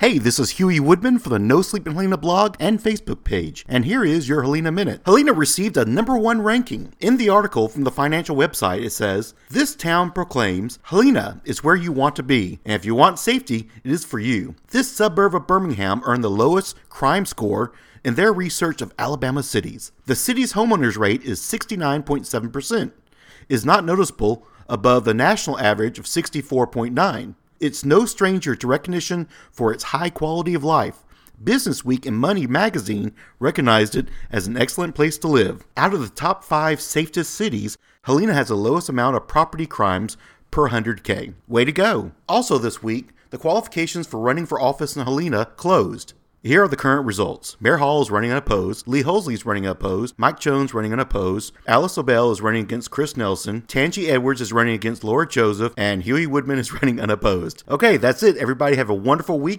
Hey, this is Huey Woodman for the No Sleep in Helena blog and Facebook page, and here is your Helena Minute. Helena received a number one ranking. In the article from the financial website, it says, This town proclaims Helena is where you want to be, and if you want safety, it is for you. This suburb of Birmingham earned the lowest crime score in their research of Alabama cities. The city's homeowners rate is 69.7%, is not noticeable above the national average of 64.9. It's no stranger to recognition for its high quality of life. Business Week and Money magazine recognized it as an excellent place to live. Out of the top five safest cities, Helena has the lowest amount of property crimes per 100K. Way to go! Also, this week, the qualifications for running for office in Helena closed. Here are the current results. Mayor Hall is running unopposed. Lee Hosley is running unopposed. Mike Jones running unopposed. Alice LaBelle is running against Chris Nelson. Tangi Edwards is running against Laura Joseph. And Huey Woodman is running unopposed. Okay, that's it. Everybody have a wonderful week.